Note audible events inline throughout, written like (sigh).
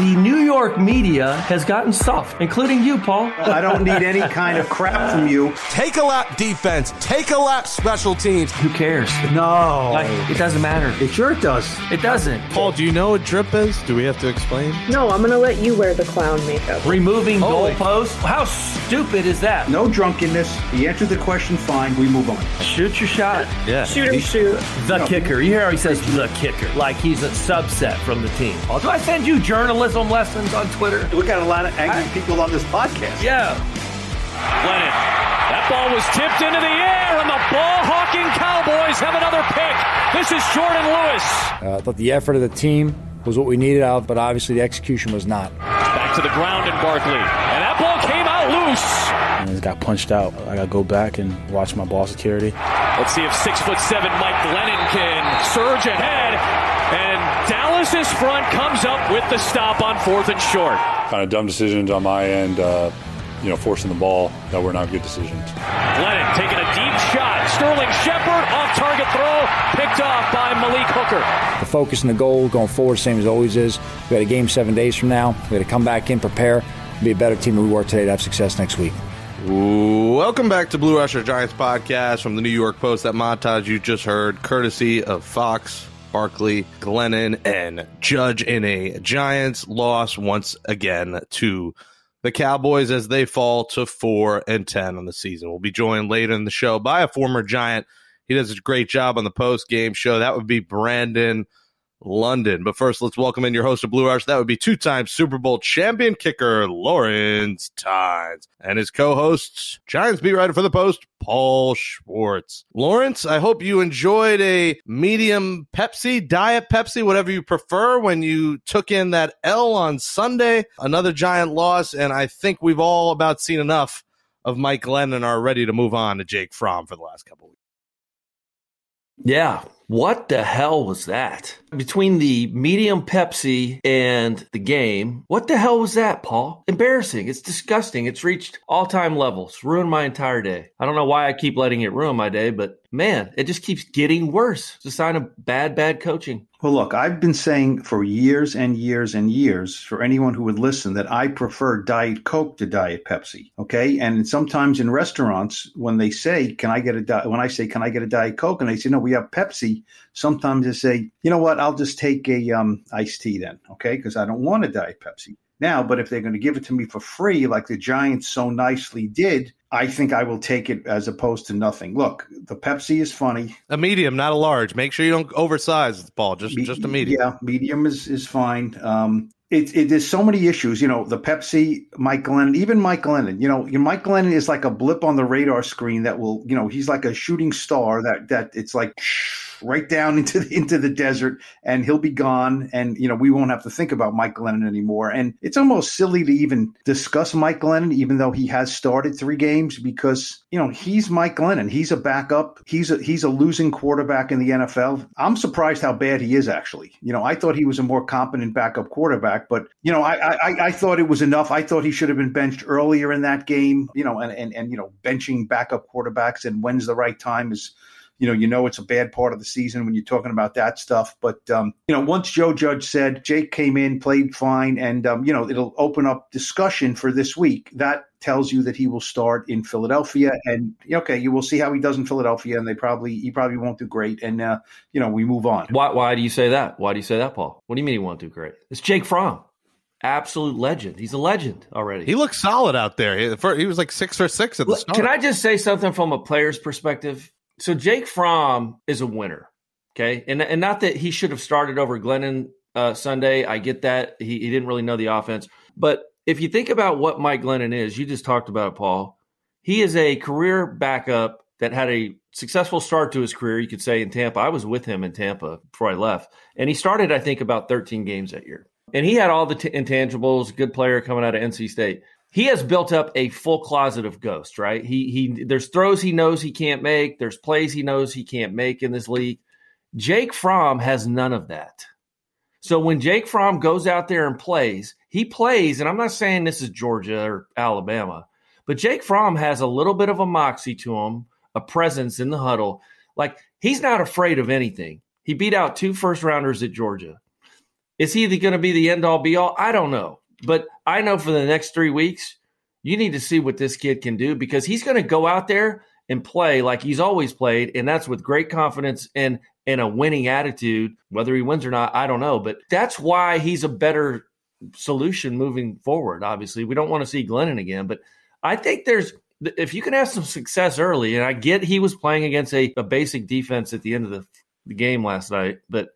The New York media has gotten soft, including you, Paul. I don't need any kind of crap from you. Take a lap defense. Take a lap special teams. Who cares? No. Like, it doesn't matter. It sure does. It doesn't. Paul, do you know what drip is? Do we have to explain? No, I'm gonna let you wear the clown makeup. Removing Holy- goalposts? How stupid is that? No drunkenness. He answered the question fine. We move on. Shoot your shot. Yeah. Shoot him, shoot. The kicker. You hear how he says the kicker, like he's a subset from the team. Oh, do I send you journalism lessons on Twitter? We got a lot of angry people on this podcast. Yeah. Lennon. That ball was tipped into the air, and the ball hawking Cowboys have another pick. This is Jourdan Lewis. Uh, I thought the effort of the team was what we needed out, but obviously the execution was not. Back to the ground in Barkley. And that ball came out loose. and it got punched out. I got to go back and watch my ball security. Let's see if six foot seven Mike Glennon can surge ahead. And Dallas's front comes up with the stop on fourth and short. kind of dumb decisions on my end, uh, you know, forcing the ball that were not good decisions. Glennon taking a deep shot. Sterling Shepard off target throw, picked off by Malik Hooker. The focus and the goal going forward, same as always is. We got a game seven days from now. We got to come back in, prepare, be a better team than we were today to have success next week. Welcome back to Blue Rusher Giants podcast from the New York Post. That montage you just heard, courtesy of Fox, Barkley, Glennon, and Judge in a Giants loss once again to the Cowboys as they fall to four and ten on the season. We'll be joined later in the show by a former Giant. He does a great job on the post game show. That would be Brandon London. But first, let's welcome in your host of Blue Rush. That would be two time Super Bowl champion kicker Lawrence Tynes and his co hosts, Giants beat writer for the Post, Paul Schwartz. Lawrence, I hope you enjoyed a medium Pepsi, Diet Pepsi, whatever you prefer, when you took in that L on Sunday. Another giant loss. And I think we've all about seen enough of Mike Glennon are ready to move on to Jake Fromm for the last couple of weeks. Yeah. What the hell was that? Between the medium Pepsi and the game, what the hell was that, Paul? Embarrassing. It's disgusting. It's reached all time levels. Ruined my entire day. I don't know why I keep letting it ruin my day, but man, it just keeps getting worse. It's a sign of bad, bad coaching. Well, look, I've been saying for years and years and years for anyone who would listen that I prefer Diet Coke to Diet Pepsi. Okay, and sometimes in restaurants when they say, "Can I get a di-, when I say, "Can I get a Diet Coke?" and they say, "No, we have Pepsi," sometimes they say, "You know what? I'll just take a um, iced tea then." Okay, because I don't want a Diet Pepsi now. But if they're going to give it to me for free, like the Giants so nicely did. I think I will take it as opposed to nothing. Look, the Pepsi is funny. A medium, not a large. Make sure you don't oversize the ball. Just Me- just a medium. Yeah, medium is is fine. Um, it, it there's so many issues. You know, the Pepsi, Mike Glennon, even Mike Glennon. You know, Mike Glennon is like a blip on the radar screen that will. You know, he's like a shooting star that that it's like right down (laughs) into the, into the desert, and he'll be gone, and you know we won't have to think about Mike Glennon anymore. And it's almost silly to even discuss Mike Glennon, even though he has started three games, because you know he's Mike Glennon. He's a backup. He's a he's a losing quarterback in the NFL. I'm surprised how bad he is actually. You know, I thought he was a more competent backup quarterback, but you know, I I, I thought it was enough. I thought he should have been benched earlier in that game. You know, and and and you know, benching backup quarterbacks and when's the right time is you know, you know it's a bad part of the season when you're talking about that stuff. But um, you know, once Joe Judge said Jake came in, played fine, and um, you know, it'll open up discussion for this week. That tells you that he will start in Philadelphia, and okay, you will see how he does in Philadelphia, and they probably he probably won't do great, and uh, you know, we move on. Why, why do you say that? Why do you say that, Paul? What do you mean he won't do great? It's Jake Fromm. Absolute legend. He's a legend already. He looks solid out there. He, for, he was like six or six at the start. Can I just say something from a player's perspective? So Jake Fromm is a winner, okay, and and not that he should have started over Glennon uh, Sunday. I get that he, he didn't really know the offense, but if you think about what Mike Glennon is, you just talked about it, Paul. He is a career backup that had a successful start to his career. You could say in Tampa. I was with him in Tampa before I left, and he started, I think, about 13 games that year. And he had all the t- intangibles. Good player coming out of NC State he has built up a full closet of ghosts, right? He he there's throws he knows he can't make, there's plays he knows he can't make in this league. Jake Fromm has none of that. So when Jake Fromm goes out there and plays, he plays, and I'm not saying this is Georgia or Alabama, but Jake Fromm has a little bit of a moxie to him, a presence in the huddle. Like he's not afraid of anything. He beat out two first rounders at Georgia. Is he going to be the end all be all? I don't know. But I know for the next three weeks, you need to see what this kid can do because he's going to go out there and play like he's always played. And that's with great confidence and, and a winning attitude. Whether he wins or not, I don't know. But that's why he's a better solution moving forward. Obviously, we don't want to see Glennon again, but I think there's if you can have some success early, and I get he was playing against a, a basic defense at the end of the, the game last night, but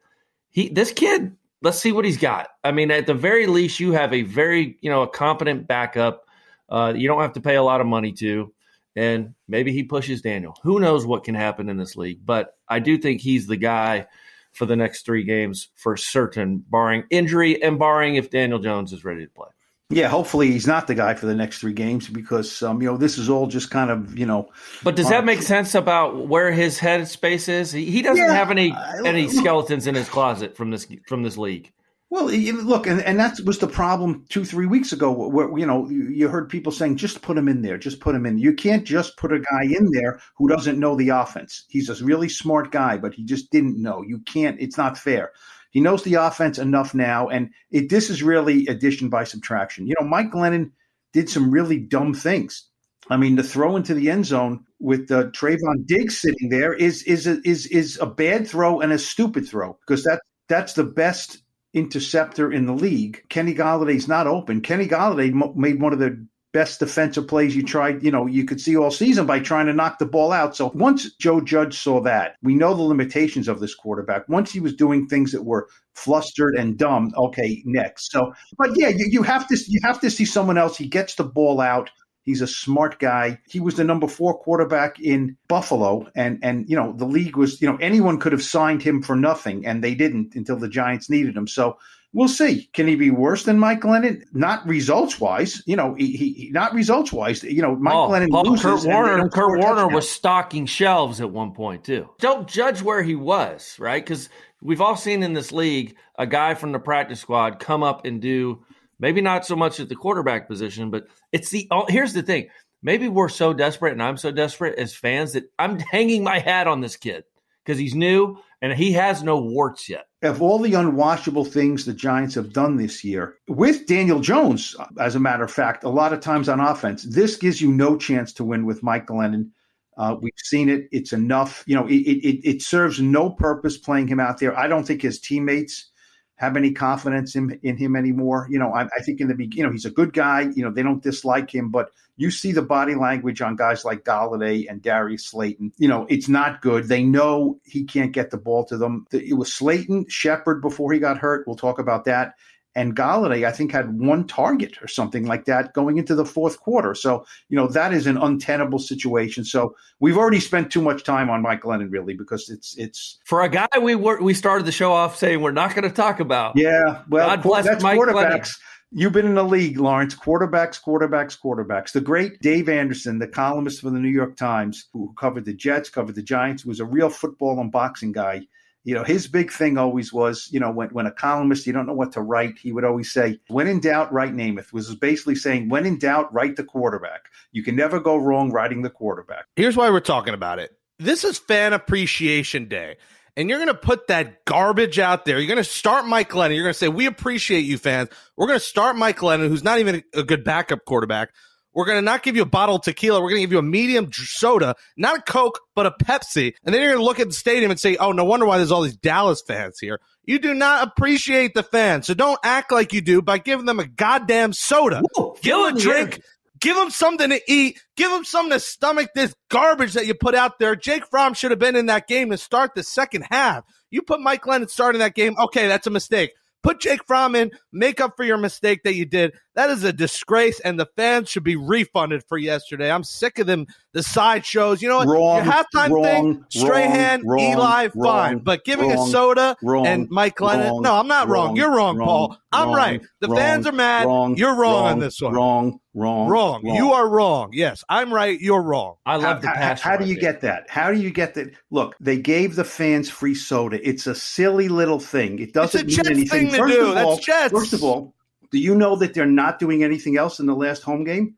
he this kid, let's see what he's got. I mean, at the very least, you have a very you know a competent backup. Uh, you don't have to pay a lot of money to, and maybe he pushes Daniel. Who knows what can happen in this league? But I do think he's the guy for the next three games for certain, barring injury and barring if Daniel Jones is ready to play. Yeah, hopefully he's not the guy for the next three games because um, you know this is all just kind of you know. But does that make sense about where his head space is? He doesn't yeah, have any any skeletons in his closet from this from this league. Well, look, and, and that was the problem two, three weeks ago. Where you know you heard people saying, "Just put him in there, just put him in." You can't just put a guy in there who doesn't know the offense. He's a really smart guy, but he just didn't know. You can't. It's not fair. He knows the offense enough now, and it, this is really addition by subtraction. You know, Mike Glennon did some really dumb things. I mean, the throw into the end zone with uh, Trevon Diggs sitting there is is a, is is a bad throw and a stupid throw because that that's the best interceptor in the league. Kenny Golladay's not open. Kenny Golladay made one of the best defensive plays you tried, you know, you could see all season by trying to knock the ball out. So once Joe Judge saw that, we know the limitations of this quarterback. Once he was doing things that were flustered and dumb, okay, next. So, but yeah, you, you have to you have to see someone else. He gets the ball out. He's a smart guy. He was the number four quarterback in Buffalo, and and you know the league was you know anyone could have signed him for nothing, and they didn't until the Giants needed him. So we'll see. Can he be worse than Mike Glennon? Not results wise, you know. He, he not results wise. You know, Mike oh, Glennon Paul, loses. Kurt Warner, Kurt Warner was stocking shelves at one point too. Don't judge where he was, right? Because we've all seen in this league a guy from the practice squad come up and do maybe not so much at the quarterback position, but it's the. Oh, here's the thing. Maybe we're so desperate, and I'm so desperate as fans that I'm (laughs) hanging my hat on this kid because he's new and he has no warts yet. Of all the unwashable things the Giants have done this year, with Daniel Jones, as a matter of fact, a lot of times on offense, this gives you no chance to win with Mike Glennon. Uh, we've seen it. It's enough. You know, it, it, it serves no purpose playing him out there. I don't think his teammates have any confidence in, in him anymore. You know, I, I think in the beginning, you know, he's a good guy. You know, they don't dislike him, but you see the body language on guys like Golladay and Darius Slayton. You know, it's not good. They know he can't get the ball to them. It was Slayton, Shepard before he got hurt. We'll talk about that. And Golladay, I think, had one target or something like that going into the fourth quarter. So, you know, that is an untenable situation. So we've already spent too much time on Mike Glennon, really, because it's it's for a guy we were we started the show off saying we're not going to talk about. Yeah, well, God bless that's Mike quarterbacks. Glennon. You've been in the league, Lawrence. Quarterbacks, quarterbacks, quarterbacks. The great Dave Anderson, the columnist for the New York Times, who covered the Jets, covered the Giants, was a real football and boxing guy you know, his big thing always was, you know, when, when a columnist, you don't know what to write, he would always say, when in doubt, write Namath, was basically saying, when in doubt, write the quarterback. You can never go wrong writing the quarterback. Here's why we're talking about it. This is Fan Appreciation Day. And you're going to put that garbage out there. You're going to start Mike Glennon. You're going to say, we appreciate you fans. We're going to start Mike Glennon, who's not even a good backup quarterback. We're going to not give you a bottle of tequila. We're going to give you a medium soda, not a Coke, but a Pepsi. And then you're going to look at the stadium and say, oh, no wonder why there's all these Dallas fans here. You do not appreciate the fans. So don't act like you do by giving them a goddamn soda. Give them a drink. Give them something to eat. Give them something to stomach this garbage that you put out there. Jake Fromm should have been in that game to start the second half. You put Mike Glennon starting that game. Okay, that's a mistake. Put Jake Fromm in, make up for your mistake that you did. That is a disgrace, and the fans should be refunded for yesterday. I'm sick of them, the sideshows. You know what? Wrong, your halftime wrong, thing, Strahan, wrong, Eli, wrong, fine. But giving a soda and Mike Glennon, no, I'm not wrong. You're wrong, Paul. I'm right. The fans are mad. You're wrong, on this one. Wrong, wrong, wrong. You are wrong. Yes, I'm right. You're wrong. I love how, the passion. How, how do you get that? How do you get that? Look, they gave the fans free soda. It's a silly little thing. It doesn't mean anything. First of all, first of all, do you know that they're not doing anything else in the last home game?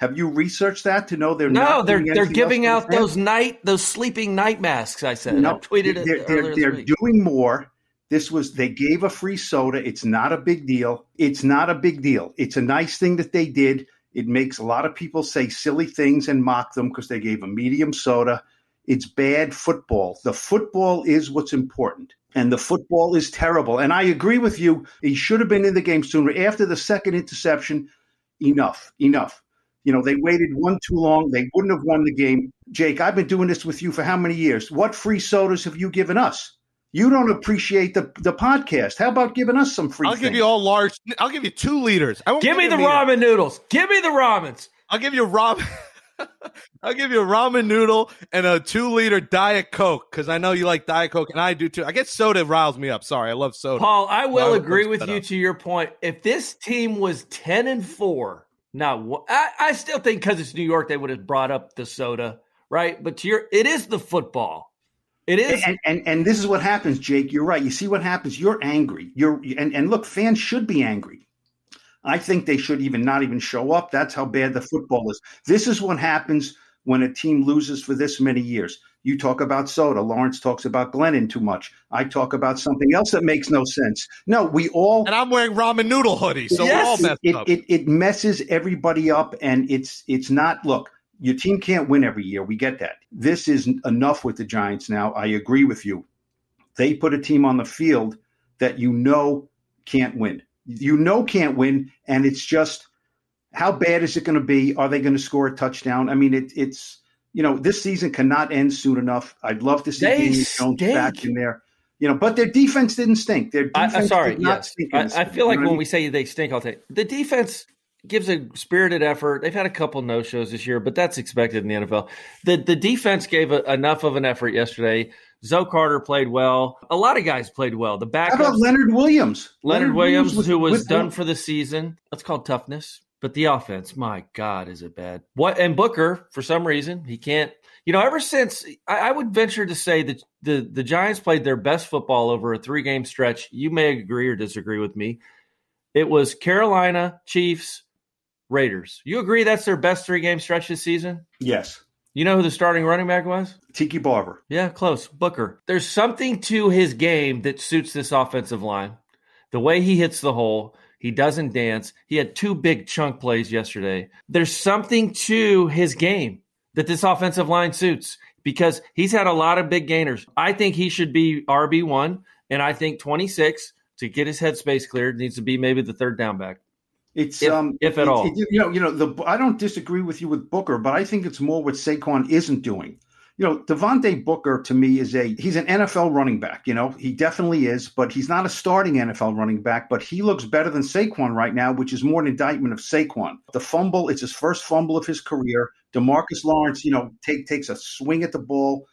Have you researched that to know they're no, they're they're giving out those night those sleeping night masks. I said no, I tweeted they're, it. They're, they're doing more. This was they gave a free soda. It's not a big deal. It's not a big deal. It's a nice thing that they did. It makes a lot of people say silly things and mock them because they gave a medium soda. It's bad football. The football is what's important. And the football is terrible. And I agree with you. He should have been in the game sooner. After the second interception, enough, enough. You know, they waited one too long. They wouldn't have won the game. Jake, I've been doing this with you for how many years? What free sodas have you given us? You don't appreciate the the podcast. How about giving us some free? I'll things? give you all large. I'll give you two liters. I won't Give me the ramen noodles. Give me the ramens. I'll give you a ramen. (laughs) I'll give you a ramen noodle and a two liter Diet Coke because I know you like Diet Coke and I do too. I guess soda riles me up. Sorry, I love soda. Paul, I will Well, agree let's with you up. to your point. If this team was 10 and 4, now I, I still think because it's New York, they would have brought up the soda, right? But to your, it is the football. It is. and, and and this is what happens, Jake. You're right. You see what happens. You're angry. You're and, and look, fans should be angry. I think they should even not even show up. That's how bad the football is. This is what happens when a team loses for this many years. You talk about soda. Lawrence talks about Glennon too much. I talk about something else that makes no sense. No, we all and I'm wearing ramen noodle hoodie, so we're all messed it, up. it, it messes everybody up and it's it's not look your team can't win every year we get that this is enough with the giants now i agree with you they put a team on the field that you know can't win you know can't win and it's just how bad is it going to be are they going to score a touchdown i mean it, it's you know this season cannot end soon enough i'd love to see Daniel Jones back in there you know but their defense didn't stink their I, defense I'm sorry. did not Yes. I, I feel You like know what I when mean? we say they stink, I'll take the defense gives a spirited effort. They've had a couple no shows this year, but that's expected in the NFL. The the defense gave a, enough of an effort yesterday. Zoe Carter played well. A lot of guys played well. The How about Leonard Williams? Leonard Williams, who was done for the season. That's called toughness. But the offense, my God, is it bad? What and Booker, for some reason, he can't. You know, ever since I, I would venture to say that the the Giants played their best football over a three game stretch. You may agree or disagree with me. It was Carolina, Chiefs, Raiders. You agree that's their best three game stretch this season? Yes, You know who the starting running back was? Tiki Barber. Yeah, close. Booker. There's something to his game that suits this offensive line. The way he hits the hole, he doesn't dance. He had two big chunk plays yesterday. There's something to his game that this offensive line suits because he's had a lot of big gainers. I think he should be RB1, and I think 26 to get his headspace cleared needs to be maybe the third down back. It's If- um, if at it- all. it- you know, you know, the I don't disagree with you with Booker, but I think it's more what Saquon isn't doing. You know, Devontae Booker to me is a he's an NFL running back. You know, he definitely is, but he's not a starting NFL running back. But he looks better than Saquon right now, which is more an indictment of Saquon. The fumble, it's his first fumble of his career. Demarcus Lawrence, you know, take takes a swing at the ball,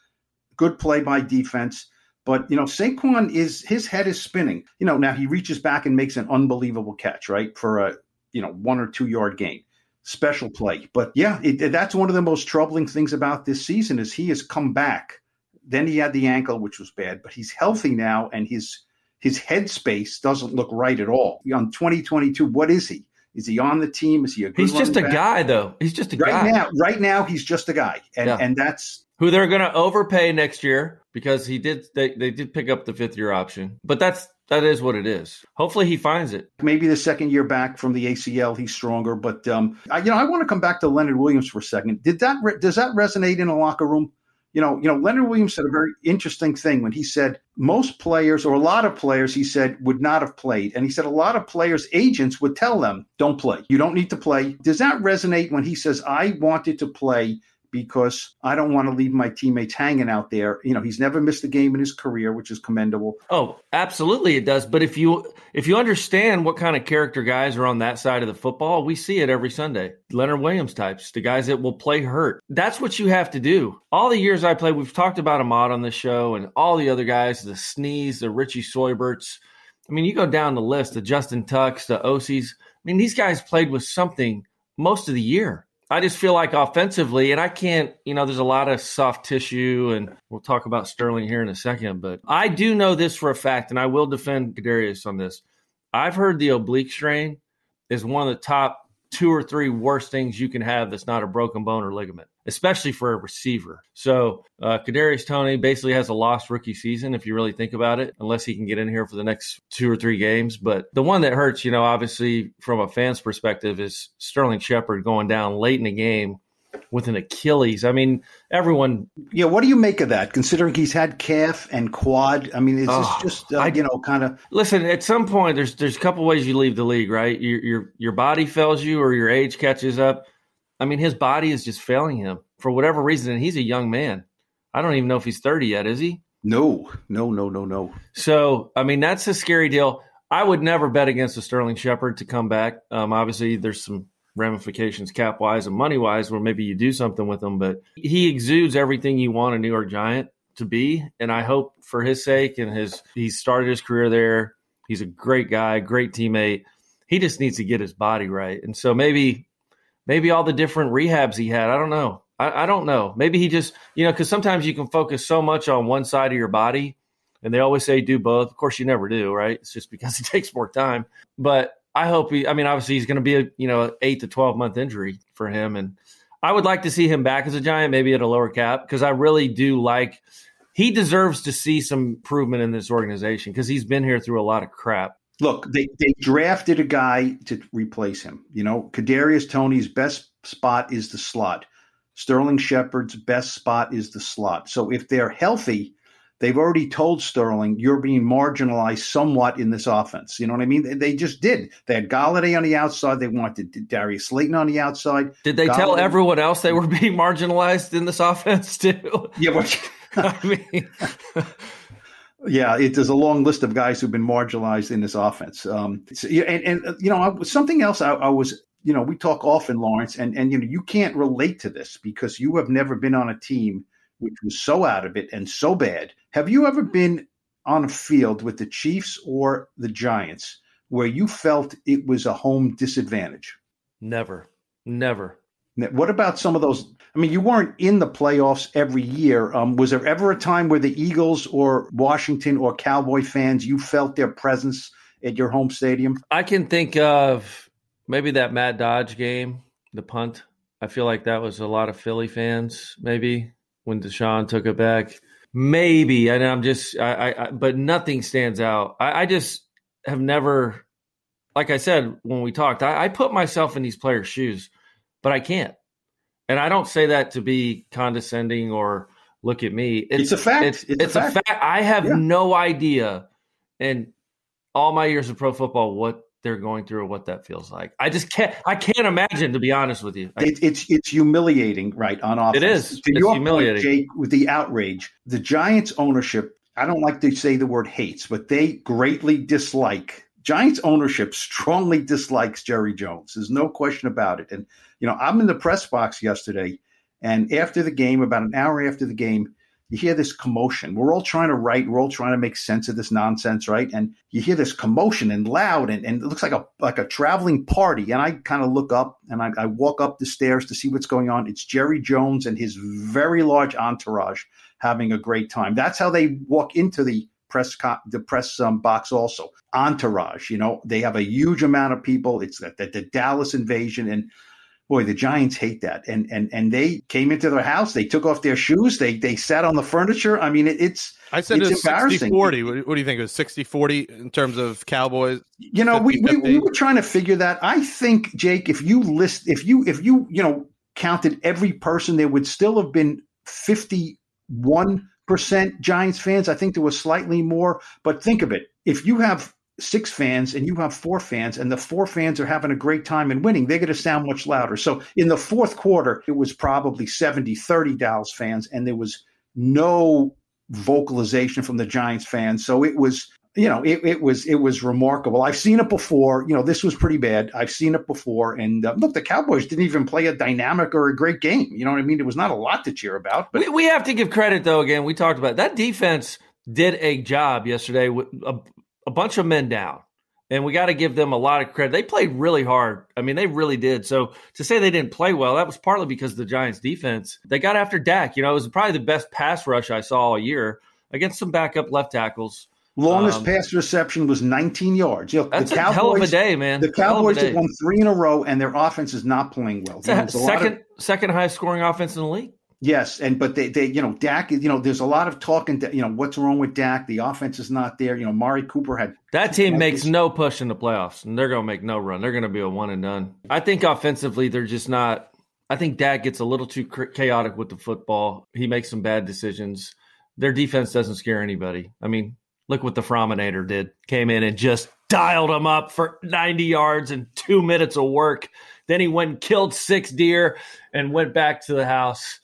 good play by defense. But you know, Saquon is his head is spinning. You know, now he reaches back and makes an unbelievable catch, right, for a you know one or two yard gain, special play. But yeah, it, that's one of the most troubling things about this season is he has come back. Then he had the ankle, which was bad, but he's healthy now, and his his headspace doesn't look right at all. On 2022, what is he? Is he on the team? Is he a good He's just a back? guy, though. He's just a Right guy. now, right now, he's just a guy, and Yeah. and that's who they're going to overpay next year because he did they, they did pick up the fifth year option but that's that is what it is hopefully he finds it maybe the second year back from the ACL, he's stronger. But um, I, you know, I want to come back to Leonard Williams for a second. Did that re- does that resonate in a locker room? You know, you know, Leonard Williams said a very interesting thing when he said most players or a lot of players, he said, would not have played, and he said a lot of players' agents would tell them, "Don't play. You don't need to play." Does that resonate when he says, "I wanted to play"? Because I don't want to leave my teammates hanging out there. You know, he's never missed a game in his career, which is commendable. oh absolutely it does. But if you if you understand what kind of character guys are on that side of the football we see it every sunday. Leonard williams types the guys that will play hurt. That's what you have to do. All the years i played we've talked about ahmad on this show and all the other guys the Snees the richie Seuberts. I mean you go down the list the justin tucks the ocs i mean these guys played with something most of the year I just feel like offensively, and I can't, you know, there's a lot of soft tissue, and we'll talk about Sterling here in a second, but I do know this for a fact, and I will defend Kadarius on this. I've heard the oblique strain is one of the top two or three worst things you can have that's not a broken bone or ligament, especially for a receiver. So uh, Kadarius Toney basically has a lost rookie season if you really think about it, unless he can get in here for the next two or three games. But the one that hurts, you know, obviously from a fan's perspective, is Sterling Shepard going down late in the game with an Achilles. I mean, everyone. Yeah, what do you make of that? Considering he's had calf and quad. I mean, it's oh, just uh, I, you know kind of. Listen, at some point, there's there's a couple ways you leave the league, right? Your your your body fails you, or your age catches up. I mean, his body is just failing him for whatever reason, and he's a young man. I don't even know if he's 30 yet, is he? No, no, no, no, no. So, I mean, that's a scary deal. I would never bet against a Sterling Shepard to come back. Um, obviously, there's some ramifications cap wise and money wise where maybe you do something with him. But he exudes everything you want a New York Giant to be. And I hope for his sake and his he started his career there. He's a great guy, great teammate. He just needs to get his body right. And so maybe maybe all the different rehabs he had, I don't know. I, I don't know. Maybe he just, you know, because sometimes you can focus so much on one side of your body. And they always say do both. Of course, you never do, right? It's just because (laughs) it takes more time. But I hope he. I mean, obviously, he's going to be a you know eight to twelve month injury for him, and I would like to see him back as a Giant, maybe at a lower cap, because I really do like. He deserves to see some improvement in this organization because he's been here through a lot of crap. Look, they, they drafted a guy to replace him. You know, Kadarius Toney's best spot is the slot. Sterling Shepard's best spot is the slot. So if they're healthy, they've already told Sterling you're being marginalized somewhat in this offense. You know what I mean? They just did. They had Golladay on the outside. They wanted Darius Slayton on the outside. Did they Golladay, tell everyone else they were (laughs) being marginalized in this offense (laughs) too? Yeah, but (laughs) I mean. Yeah, it, there's a long list of guys who've been marginalized in this offense. Um, and, and, you know, something else I, I was you know, we talk often, Lawrence, and and you know, you can't relate to this because you have never been on a team which was so out of it and so bad. Have you ever been on a field with the Chiefs or the Giants where you felt it was a home disadvantage? Never. Never. What about some of those? I mean, you weren't in the playoffs every year. Um, was there ever a time where the Eagles or Washington or Cowboy fans, you felt their presence at your home stadium? I can think of maybe that Matt Dodge game, the punt. I feel like that was a lot of Philly fans, maybe when DeSean took it back. Maybe, and I'm just, I, I, but nothing stands out. I, I just have never, like I said when we talked, I, I put myself in these players' shoes, but I can't. And I don't say that to be condescending or look at me. It's, it's a fact. It's, it's, it's a, fact. fact. I have yeah. no idea in all my years of pro football what they're going through or what that feels like. I just can't. I can't imagine, to be honest with you. It, it's it's humiliating, right? On offense, it is. To it's your humiliating. point, Jake, with the outrage, the Giants' ownership. I don't like to say the word hates, but they greatly dislike. Giants ownership strongly dislikes Jerry Jones. There's no question about it. And you know, I'm in the press box yesterday, and after the game, about an hour after the game, you hear this commotion. We're all trying to write, we're all trying to make sense of this nonsense, right? And you hear this commotion and loud, and, and it looks like a like a traveling party. And I kind of look up and I, I walk up the stairs to see what's going on. It's Jerry Jones and his very large entourage having a great time. That's how they walk into the press co- the press um, box. Also, entourage. You know, they have a huge amount of people. It's the, the, the Dallas invasion and boy, the Giants hate that. And and and they came into their house, they took off their shoes, they they sat on the furniture. I mean, it, it's I said it's, it's embarrassing. 40. What, do you think? It was 60 40 in terms of Cowboys? You know, 50, we, we, we were trying to figure that. I think, Jake, if you list if you if you, you know, counted every person, there would still have been 51 percent Giants fans. I think there was slightly more, but think of it. If you have six fans and you have four fans and the four fans are having a great time and winning, they're going to sound much louder. So in the fourth quarter, it was probably 70 30 Dallas fans, and there was no vocalization from the Giants fans. So it was. You know, it, it was it was remarkable. I've seen it before. You know, this was pretty bad. I've seen it before. And uh, look, the Cowboys didn't even play a dynamic or a great game. You know what I mean? It was not a lot to cheer about. But we, we have to give credit, though. Again, we talked about it. that defense did a job yesterday. With a, a bunch of men down. And we got to give them a lot of credit. They played really hard. I mean, they really did. So to say they didn't play well, that was partly because the Giants defense. They got after Dak. You know, it was probably the best pass rush I saw all year against some backup left tackles. Longest Um, pass reception was 19 yards. You know, That's the a hell of a Cowboys- day, man. The a Cowboys have won three in a row, and their offense is not playing well. It's know, a lot of- second second highest scoring offense in the league. Yes, and but they, they, you know, Dak, you know, there's a lot of talking. You know, what's wrong with Dak? The offense is not there. You know, Amari Cooper had That team That makes is- no push in the playoffs, and they're going to make no run. They're going to be a one and done. I think offensively, they're just not. I think Dak gets a little too chaotic with the football. He makes some bad decisions. Their defense doesn't scare anybody. I mean, look what the Frominator did. Came in and just dialed them up for 90 yards and two minutes of work. Then he went and killed six deer and went back to the house.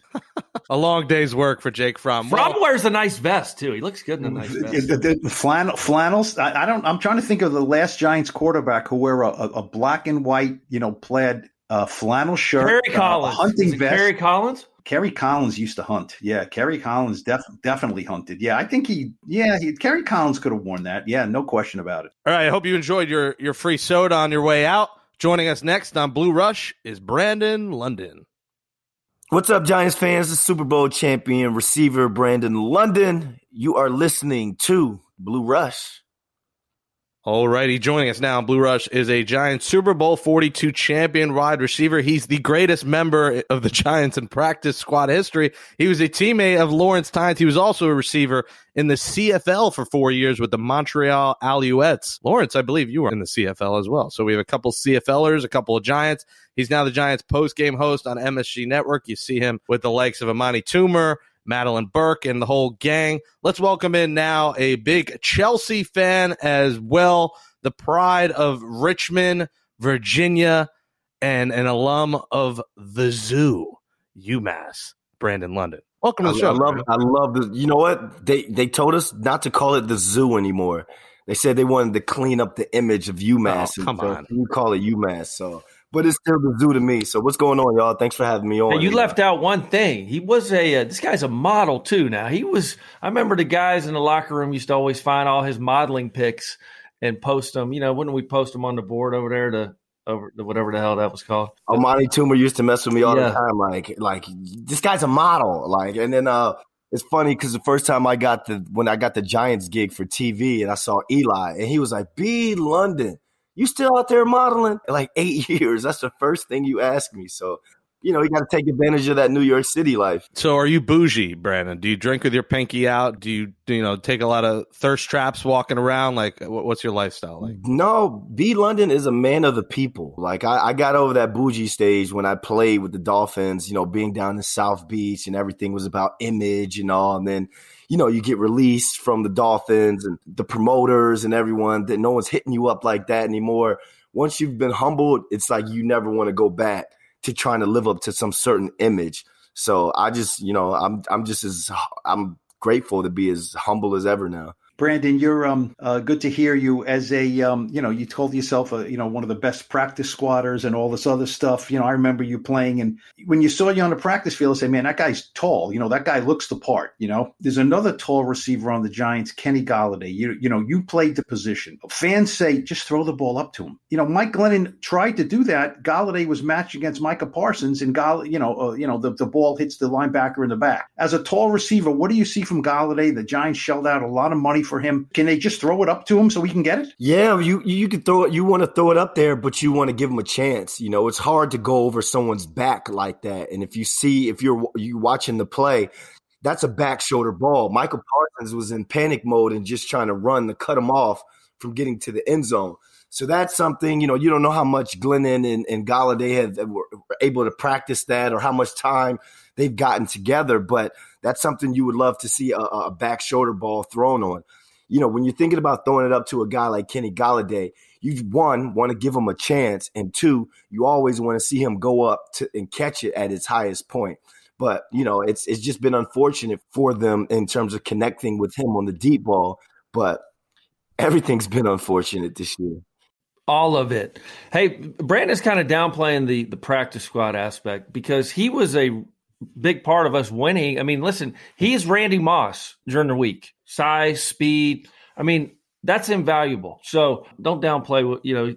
A long day's work for Jake Fromm. Fromm Well, wears a nice vest too. He looks good in a nice vest. the, the, the flannel, flannels. I, I don't. I'm trying to think of the last Giants quarterback who wear a, a, a black and white, you know, plaid uh, flannel shirt, Kerry uh, a Collins, hunting vest. Kerry Collins. Kerry Collins used to hunt. Yeah, Kerry Collins def- definitely hunted. Yeah, I think he. Yeah, he, Kerry Collins could have worn that. Yeah, no question about it. all right. I hope you enjoyed your, your free soda on your way out. Joining us next on Blue Rush is Brandon London. What's up, Giants fans? The Super Bowl champion receiver Brandon London. You are listening to Blue Rush. Alrighty, joining us now Blue Rush is a Giants Super Bowl 42 champion wide receiver. He's the greatest member of the Giants in practice squad history. He was a teammate of Lawrence Tynes. He was also a receiver in the CFL for four years with the Montreal Alouettes. Lawrence, I believe you were in the CFL as well. So we have a couple CFLers, a couple of Giants. He's now the Giants post game host on MSG Network. You see him with the likes of Amani Toomer, Madelyn Burke, and the whole gang. Let's welcome in now a big Chelsea fan as well, the pride of Richmond, Virginia, and an alum of the zoo, UMass, Brandon London. Welcome to I, the show. I love, I love the. You know what? They they told us not to call it the zoo anymore. They said they wanted to clean up the image of oh, UMass. Oh, come so on. you call it UMass. So, but it's still the zoo to me. So, what's going on, y'all? Thanks for having me on. Hey, you left out one thing. He was a uh, this guy's a model too. Now he was. I remember the guys in the locker room used to always find all his modeling pics and post them. You know, wouldn't we post them on the board over there to over to whatever the hell that was called? Amani Toomer used to mess with me all Yeah. the time. Like, like this guy's a model. Like, and then uh, it's funny because the first time I got the when I got the Giants gig for TV, and I saw Eli, and he was like, "B London, you still out there modeling?" Like eight (laughs) years. That's the first thing you ask me. So, you know, you got to take advantage of that New York City life. So, are you bougie, Brandon? Do you drink with your pinky out? Do you, you know, take a lot of thirst traps walking around? Like, what's your lifestyle like? No, B London is a man of the people. Like I, I got over that bougie stage when I played with the Dolphins, you know, being down in South Beach and everything was about image and all. And then, you know, you get released from the Dolphins and the promoters and everyone that no one's hitting you up like that anymore. Once you've been humbled, it's like you never want to go back to trying to live up to some certain image. So I just, you know, I'm I'm just as I'm grateful to be as humble as ever now. Brandon, you're um uh, good to hear you as a um you know you told yourself uh, you know one of the best practice squatters and all this other stuff. You know I remember you playing and when you saw you on the practice field, I say, man, that guy's tall. You know that guy looks the part. You know there's another tall receiver on the Giants, Kenny Golladay. You you know you played the position. Fans say just throw the ball up to him. You know Mike Glennon tried to do that. Golladay was matched against Micah Parsons, and Gall you know uh, you know the the ball hits the linebacker in the back. As a tall receiver, what do you see from Golladay? The Giants shelled out a lot of money for him. Can they just throw it up to him so he can get it? Yeah, you you could throw it. You want to throw it up there, but you want to give him a chance. You know, it's hard to go over someone's back like that. And if you see, if you're you watching the play, that's a back shoulder ball. Micah Parsons was in panic mode and just trying to run to cut him off from getting to the end zone. So that's something, you know, you don't know how much Glennon and, and Golladay have were able to practice that or how much time they've gotten together, but that's something you would love to see a, a back shoulder ball thrown on. You know, when you're thinking about throwing it up to a guy like Kenny Golladay, you one want to give him a chance, and two, you always want to see him go up to and catch it at its highest point. But you know, it's it's just been unfortunate for them in terms of connecting with him on the deep ball. But everything's been unfortunate this year. All of it. Hey, Brandon's kind of downplaying the the practice squad aspect because he was a big part of us winning. I mean, listen, he is Randy Moss during the week. Size, speed. I mean, that's invaluable. So don't downplay what you know.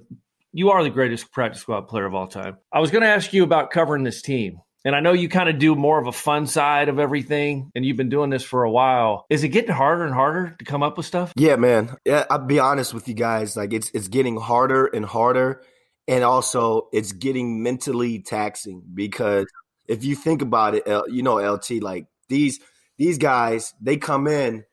You are the greatest practice squad player of all time. I was going to ask you about covering this team. and I know you kind of do more of a fun side of everything, and you've been doing this for a while. Is it getting harder and harder to come up with stuff? Yeah, man. Yeah, I'll be honest with you guys. Like it's it's getting harder and harder, and also it's getting mentally taxing because if you think about it, you know, LT, like these these guys, they come in.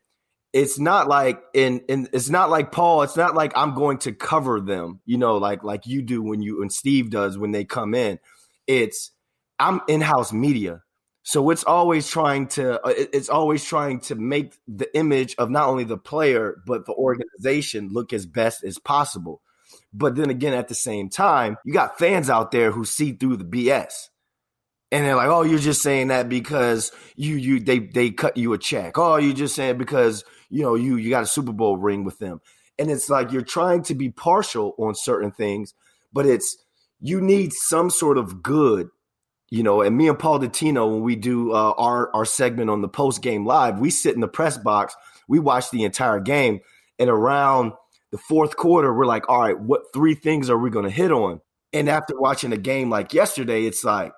It's not like in, in it's not like Paul. It's not like I'm going to cover them, you know, like like you do when you and Steve does when they come in. It's I'm in-house media. So it's always trying to uh, it's always trying to make the image of not only the player but the organization look as best as possible. But then again at the same time, you got fans out there who see through the BS. And they're like, "Oh, you're just saying that because you you they they cut you a check. Oh, you're just saying because, you know, you you got a Super Bowl ring with them." And it's like you're trying to be partial on certain things, but it's you need some sort of good you know, and me and Paul Dottino, when we do uh, our our segment on the post game live, we sit in the press box, we watch the entire game, and around the fourth quarter, we're like, all right, what three things are we going to hit on? And after watching a game like yesterday, it's like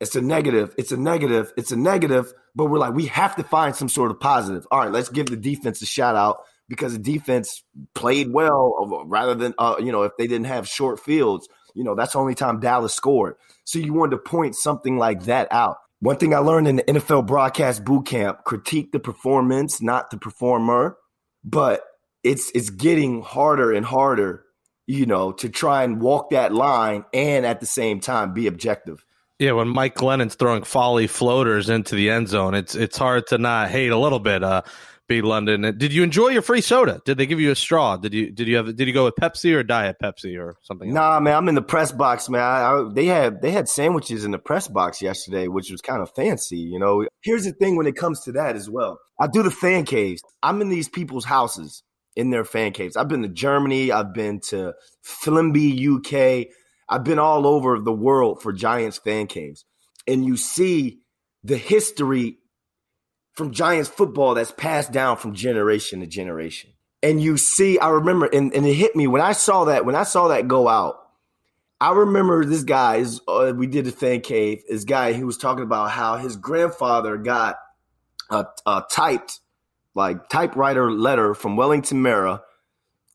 it's a negative, it's a negative, it's a negative, but we're like, we have to find some sort of positive. All right, let's give the defense a shout out because the defense played well rather than uh, you know if they didn't have short fields you know, that's the only time Dallas scored. So you wanted to point something like that out. One thing I learned in the NFL broadcast boot camp, critique the performance, not the performer. But it's it's getting harder and harder, you know, to try and walk that line and at the same time be objective. Yeah, when Mike Glennon's throwing folly floaters into the end zone, it's it's hard to not hate a little bit. Uh, B London. Did you enjoy your free soda? Did they give you a straw? Did you did you have did you go with Pepsi or Diet Pepsi or something? Nah, man, I'm in the press box, man. I, I, they had they had sandwiches in the press box yesterday, which was kind of fancy. You know, here's the thing when it comes to that as well. I do the fan caves. I'm in these people's houses in their fan caves. I've been to Germany. I've been to Flimby, UK. I've been all over the world for Giants fan caves, and you see the history from Giants football that's passed down from generation to generation. And you see, I remember, and, and it hit me when I saw that, when I saw that go out, I remember this guy, uh, we did a fan cave, this guy, he was talking about how his grandfather got a, a typed, like typewriter letter from Wellington Mara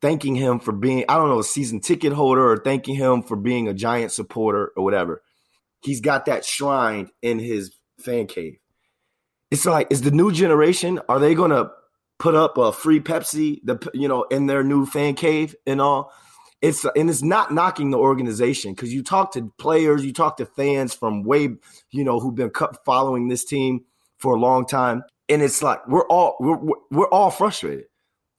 thanking him for being, I don't know, a season ticket holder or thanking him for being a Giant supporter or whatever. He's got that shrined in his fan cave. It's like is the new generation are they going to put up a free Pepsi the you know in their new fan cave and all? It's and it's not knocking the organization because you talk to players you talk to fans from way you know who've been following this team for a long time and it's like we're all we're, we're all frustrated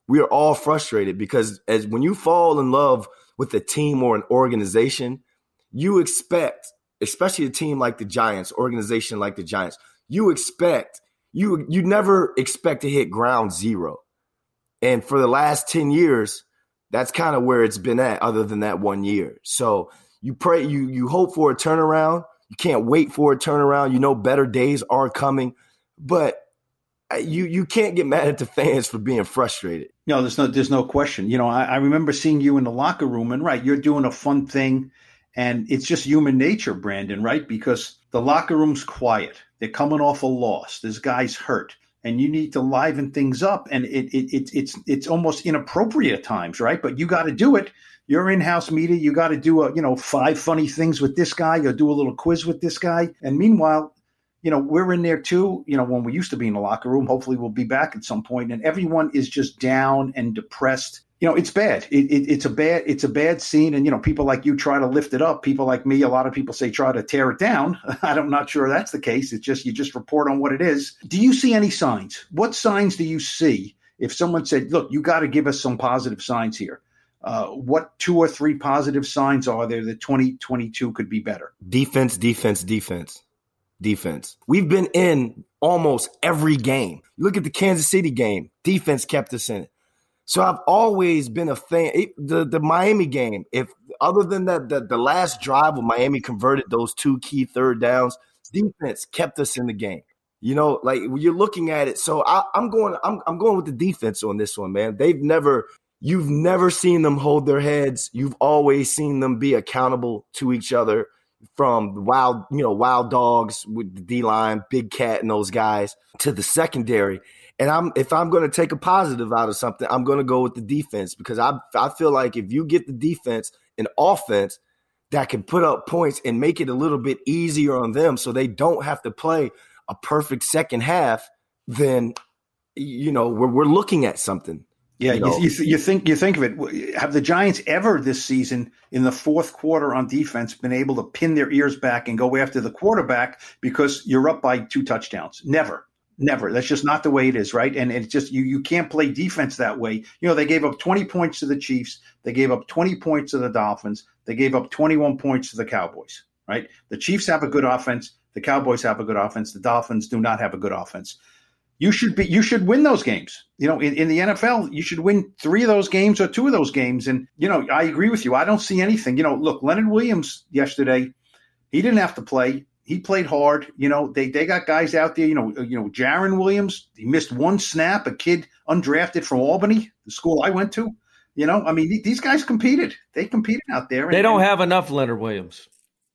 we are all frustrated because as when you fall in love with a team or an organization you expect especially a team like the giants organization like the giants you expect you you never expect to hit ground zero. And for the last 10 years, that's kind of where it's been at, other than that one year. So you pray, you you hope for a turnaround. You can't wait for a turnaround. You know better days are coming, but you you can't get mad at the fans for being frustrated. No, there's no there's no question. You know, I, I remember seeing you in the locker room, and right, you're doing a fun thing, and it's just human nature, Brandon, right? Because the locker room's quiet they're coming off a loss. This guy's hurt, and you need to liven things up. And it, it, it it's it's almost inappropriate times, right? But you got to do it. You're in-house media. You got to do a you know five funny things with this guy, or do a little quiz with this guy. And meanwhile, you know we're in there too. You know when we used to be in the locker room. Hopefully, we'll be back at some point. and everyone is just down and depressed you know, it's bad. It, it, it's a bad, it's a bad scene. And, you know, people like you try to lift it up. People like me, a lot of people say try to tear it down. (laughs) I'm not sure that's the case. It's just, you just report on what it is. Do you see any signs? What signs do you see if someone said, look, you got to give us some positive signs here? Uh, what two or three positive signs are there that 2022 could be better? Defense, defense, defense, defense. We've been in almost every game. Look at the Kansas City game. Defense kept us in it. So I've always been a fan. It, the the Miami game, if other than that, the, the last drive when Miami converted those two key third downs, defense kept us in the game. You know, like you're looking at it. So I, I'm going. I'm I'm going with the defense on this one, man. They've never. You've never seen them hold their heads. You've always seen them be accountable to each other. From wild, you know, wild dogs with the D line, big cat, and those guys to the secondary. And I'm if I'm going to take a positive out of something, I'm going to go with the defense because I I feel like if you get the defense and offense that can put up points and make it a little bit easier on them, so they don't have to play a perfect second half, then you know we're we're looking at something. Yeah, you, you, you, think you think of it. Have the Giants ever this season in the fourth quarter on defense been able to pin their ears back and go after the quarterback because you're up by two touchdowns? Never, never. That's just not the way it is, right? And it's just you you can't play defense that way. You know, they gave up 20 points to the Chiefs. They gave up 20 points to the Dolphins. They gave up 21 points to the Cowboys. Right? The Chiefs have a good offense. The Cowboys have a good offense. The Dolphins do not have a good offense you should be you should win those games. You know, in, in, the NFL, you should win three of those games or two of those games. And you know, I agree with you. I don't see anything. You know, look, Leonard Williams yesterday, he didn't have to play. He played hard. You know, they they got guys out there. You know, you know, Jarren Williams, he missed one snap. A kid undrafted from Albany, the school I went to. You know, I mean, these guys competed. They competed out there. And, they don't have enough Leonard Williams.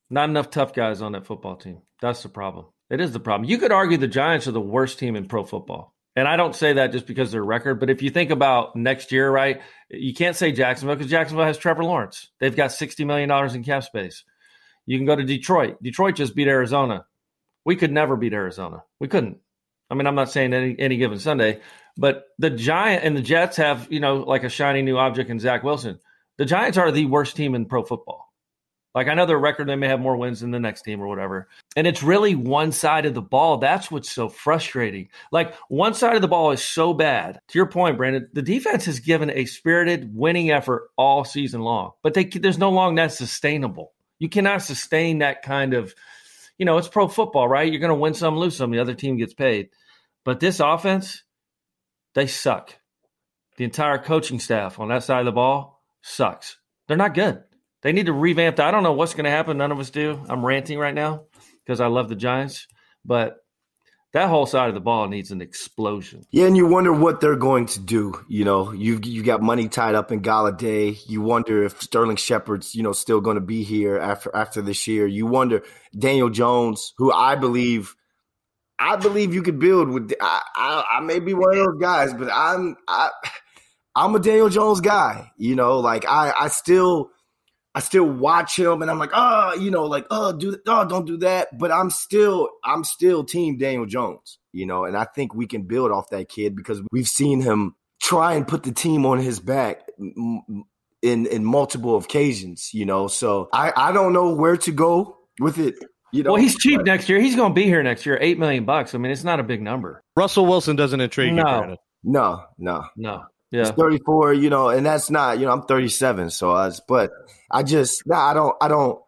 Not enough tough guys on that football team. That's the problem. It is the problem. You could argue the Giants are the worst team in pro football. And I don't say that just because of their record, but if you think about next year, right, you can't say Jacksonville because Jacksonville has Trevor Lawrence. They've got $60 million in cap space. You can go to Detroit. Detroit just beat Arizona. We could never beat Arizona. We couldn't. I mean, I'm not saying any, any given Sunday, but the Giant and the Jets have, you know, like a shiny new object in Zach Wilson. The Giants are the worst team in pro football. Like I know their record, they may have more wins than the next team or whatever. And it's really one side of the ball. That's what's so frustrating. Like one side of the ball is so bad. To your point, Brandon, the defense has given a spirited winning effort all season long, but they, there's no long that's sustainable. You cannot sustain that kind of, you know, it's pro football, right? You're going to win some, lose some. The other team gets paid. But this offense, they suck. The entire coaching staff on that side of the ball sucks. They're not good. They need to revamp that. I don't know what's going to happen. None of us do. I'm ranting right now because I love the Giants, but that whole side of the ball needs an explosion. Yeah, and you wonder what they're going to do. You know, you you got money tied up in Golladay. You wonder if Sterling Shepard's you know still going to be here after after this year. You wonder Daniel Jones, who I believe. I believe you could build with. I, I, I may be one of those guys, but I'm I, I'm a Daniel Jones guy. You know, like I I still I still watch him and I'm like, oh, you know, like, oh, do oh, don't do that. But I'm still, I'm still team Daniel Jones, you know, and I think we can build off that kid because we've seen him try and put the team on his back in in multiple occasions, you know. So I, I don't know where to go with it. You know, well, he's cheap but, next year. He's going to be here next year. Eight million bucks. I mean, it's not a big number. Russell Wilson doesn't intrigue no. you. No, no, no. Yeah. He's 34, you know, and that's not, you know, I'm 37. So I was, but I just, nah, I don't, I don't,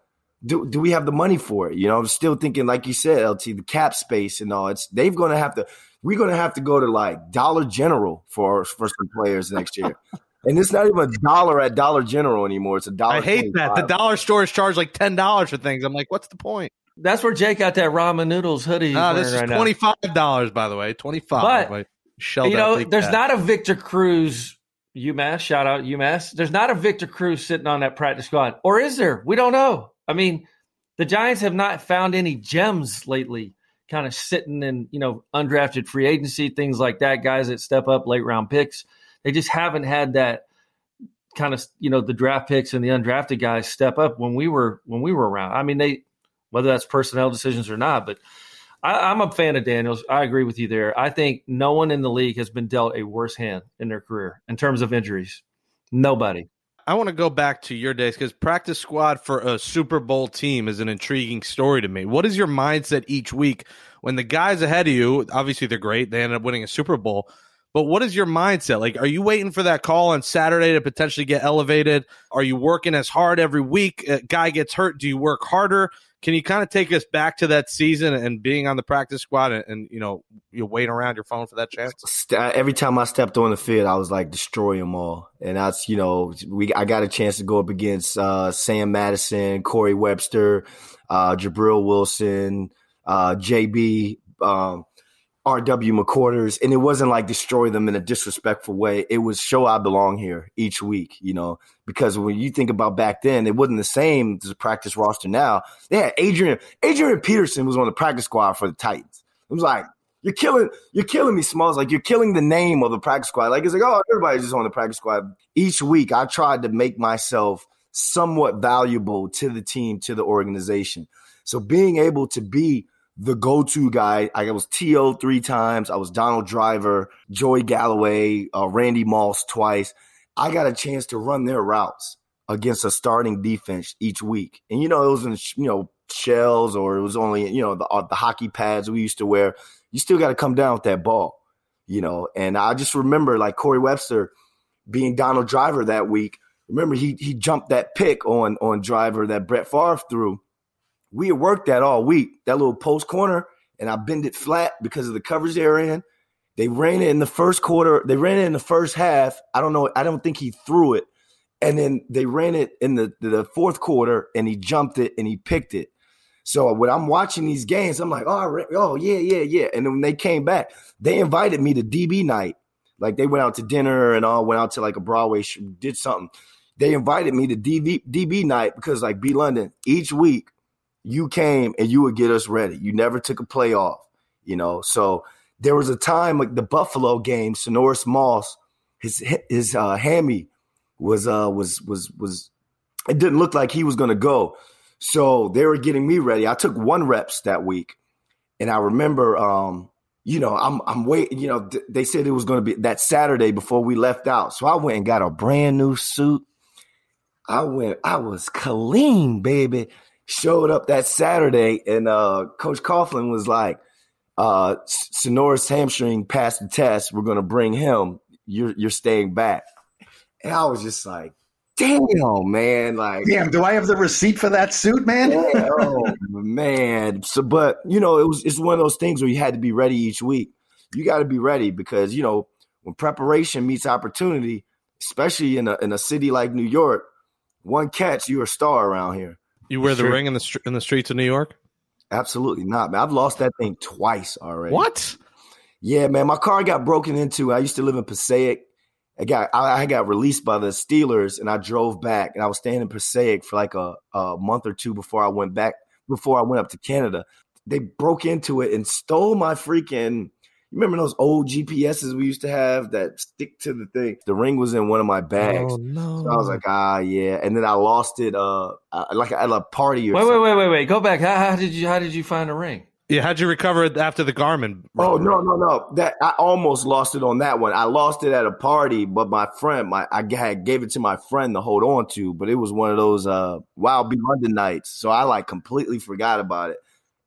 do, do we have the money for it? You know, I'm still thinking, like you said, LT, the cap space and all. It's they've going to have to. We're going to have to go to like Dollar General for for some players next year. and it's not even a dollar at Dollar General anymore. It's a dollar. I hate that the dollar stores charge like ten dollars for things. I'm like, what's the point? That's where Jake got that ramen noodles hoodie. Ah, this is right twenty five dollars, by the way. Twenty five. But you know, there's not a Victor Cruz UMass, shout out UMass. There's not a Victor Cruz sitting on that practice squad, or is there? We don't know. I mean, the Giants have not found any gems lately, kind of sitting in you know undrafted free agency things like that. Guys that step up late round picks, they just haven't had that kind of you know the draft picks and the undrafted guys step up when we were when we were around. I mean, they whether that's personnel decisions or not, but I, am a fan of Daniels. I agree with you there. I think no one in the league has been dealt a worse hand in their career in terms of injuries. Nobody. I want to go back to your days because practice squad for a Super Bowl team is an intriguing story to me. What is your mindset each week when the guys ahead of you, obviously they're great, they ended up winning a Super Bowl, but what is your mindset? Like, are you waiting for that call on Saturday to potentially get elevated? Are you working as hard every week? A guy gets hurt. Do you work harder? Can you kind of take us back to that season and being on the practice squad and, and you know you're waiting around your phone for that chance? Every time I stepped on the field, I was like destroy them all, and that's you know we I got a chance to go up against uh, Sam Madison, Corey Webster, uh, Gibril Wilson, uh, JB. Um, R.W. McQuarters, and it wasn't like destroy them in a disrespectful way. It was show I belong here each week, you know, because when you think about back then, it wasn't the same as the practice roster now. They had Adrian, Adrian Peterson was on the practice squad for the Titans. It was like, you're killing, you're killing me, Smalls. Like you're killing the name of the practice squad. Like it's like, oh, everybody's just on the practice squad. Each week, I tried to make myself somewhat valuable to the team, to the organization. So being able to be the go-to guy. I was T.O. three times. I was Donald Driver, Joey Galloway, uh, Randy Moss twice. I got a chance to run their routes against a starting defense each week. And, you know, it was in, you know, shells or it was only, you know, the, uh, the hockey pads we used to wear. You still got to come down with that ball, you know. And I just remember like Corey Webster being Donald Driver that week. Remember, he he jumped that pick on on Driver that Brett Favre threw we had worked that all week, that little post corner, and I bend it flat because of the coverage they're in. They ran it in the first quarter. They ran it in the first half. I don't know. I don't think he threw it. And then they ran it in the, the fourth quarter and he jumped it and he picked it. So when I'm watching these games, I'm like, oh, oh yeah, yeah, yeah. And then when they came back, they invited me to DB night. Like they went out to dinner and all went out to like a Broadway, show, did something. They invited me to DB, DB night because like B London each week you came and you would get us ready. You never took a play off, you know. So there was a time like the Buffalo game, Sinorice Moss, his his uh, hammy was uh was was was it didn't look like he was gonna go. So they were getting me ready. I took one reps that week, and I remember um you know, I'm I'm waiting. You know, th- they said it was to be that Saturday before we left out. So I went and got a brand new suit. I went. I was clean, baby showed up that Saturday, and uh, Coach Coughlin was like, uh, Sinorice hamstring passed the test. We're going to bring him. You're you're staying back. And I was just like, damn, man. Like, damn, do I have the receipt for that suit, man? oh, man. So, but you know, it was it's one of those things where you had to be ready each week. You got to be ready because you know when preparation meets opportunity, especially in a in a city like New York, one catch, you're a star around here. You wear the sure. ring in the in the streets of New York? Absolutely not, man. I've lost that thing twice already. What? Yeah, man. My car got broken into. I used to live in Passaic. I got I, got released by the Steelers, and I drove back, and I was staying in Passaic for like a, a month or two before I went back. Before I went up to Canada, they broke into it and stole my freaking remember those old GPSs we used to have that stick to the thing? The ring was in one of my bags. Oh, no. So I was like, ah, yeah. And then I lost it, uh, like at a party. Or wait, something. wait, wait, wait, wait. Go back. How, how, did you? How did you find a ring? Yeah, how'd you recover it after the Garmin? Oh no, no, no! That I almost lost it on that one. I lost it at a party, but my friend, my I had gave it to my friend to hold on to, but it was one of those uh Wild B London nights, so I like completely forgot about it.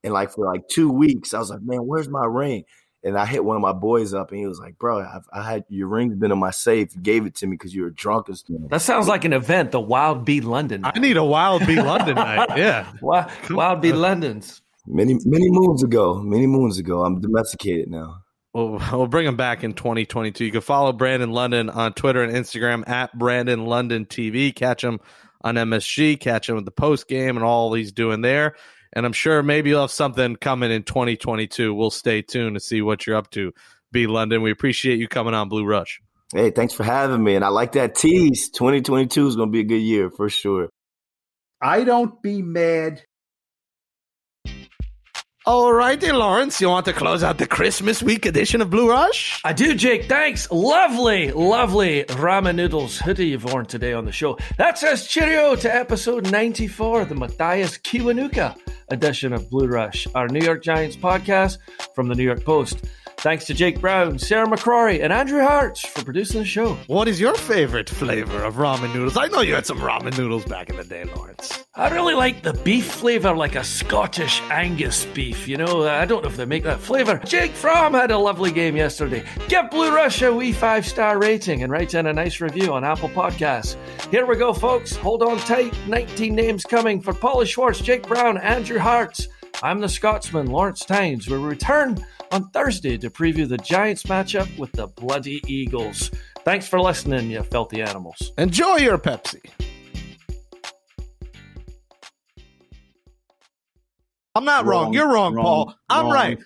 And like for like two weeks, I was like, man, where's my ring? And I hit one of my boys up, and he was like, "Bro, I've, i had your ring's been in my safe. You gave it to me because you were drunk as That sounds like an event, the Wild B London. I need a Wild B London night. (laughs) Yeah, Wild, Wild B Londons. Many many moons ago, many moons ago. I'm domesticated now. Well, we'll bring him back in 2022. You can follow Brandon London on Twitter and Instagram at Brandon London TV. Catch him on MSG. Catch him with the post game and all he's doing there and I'm sure maybe you'll have something coming in 2022. We'll stay tuned to see what you're up to. B London, we appreciate you coming on Blue Rush. Hey, thanks for having me. And I like that tease. 2022 is going to be a good year for sure. I don't be mad all righty, Lawrence, you want to close out the Christmas week edition of Blue Rush? I do, Jake. Thanks. Lovely, lovely ramen noodles hoodie you've worn today on the show. That says cheerio to episode 94, the Mathias Kiwanuka edition of Blue Rush, our New York Giants podcast from the New York Post. Thanks to Jake Brown, Sarah McCrory, and Andrew Hartz for producing the show. What is your favorite flavor of ramen noodles? I know you had some ramen noodles back in the day, Lawrence. I really like the beef flavor, like a Scottish Angus beef. You know, I don't know if they make that flavor. Jake Fromm had a lovely game yesterday. Give Blue Rush a wee five star rating and write in a nice review on Apple Podcasts. Here we go, folks. Hold on tight. 19 names coming for Paula Schwartz, Jake Brown, Andrew Hartz. I'm the Scotsman, Lawrence Tynes. We return on Thursday to preview the Giants matchup with the Bloody Eagles. Thanks for listening, you filthy animals. Enjoy your Pepsi. I'm not wrong. wrong. You're wrong, wrong, Paul. I'm wrong. right.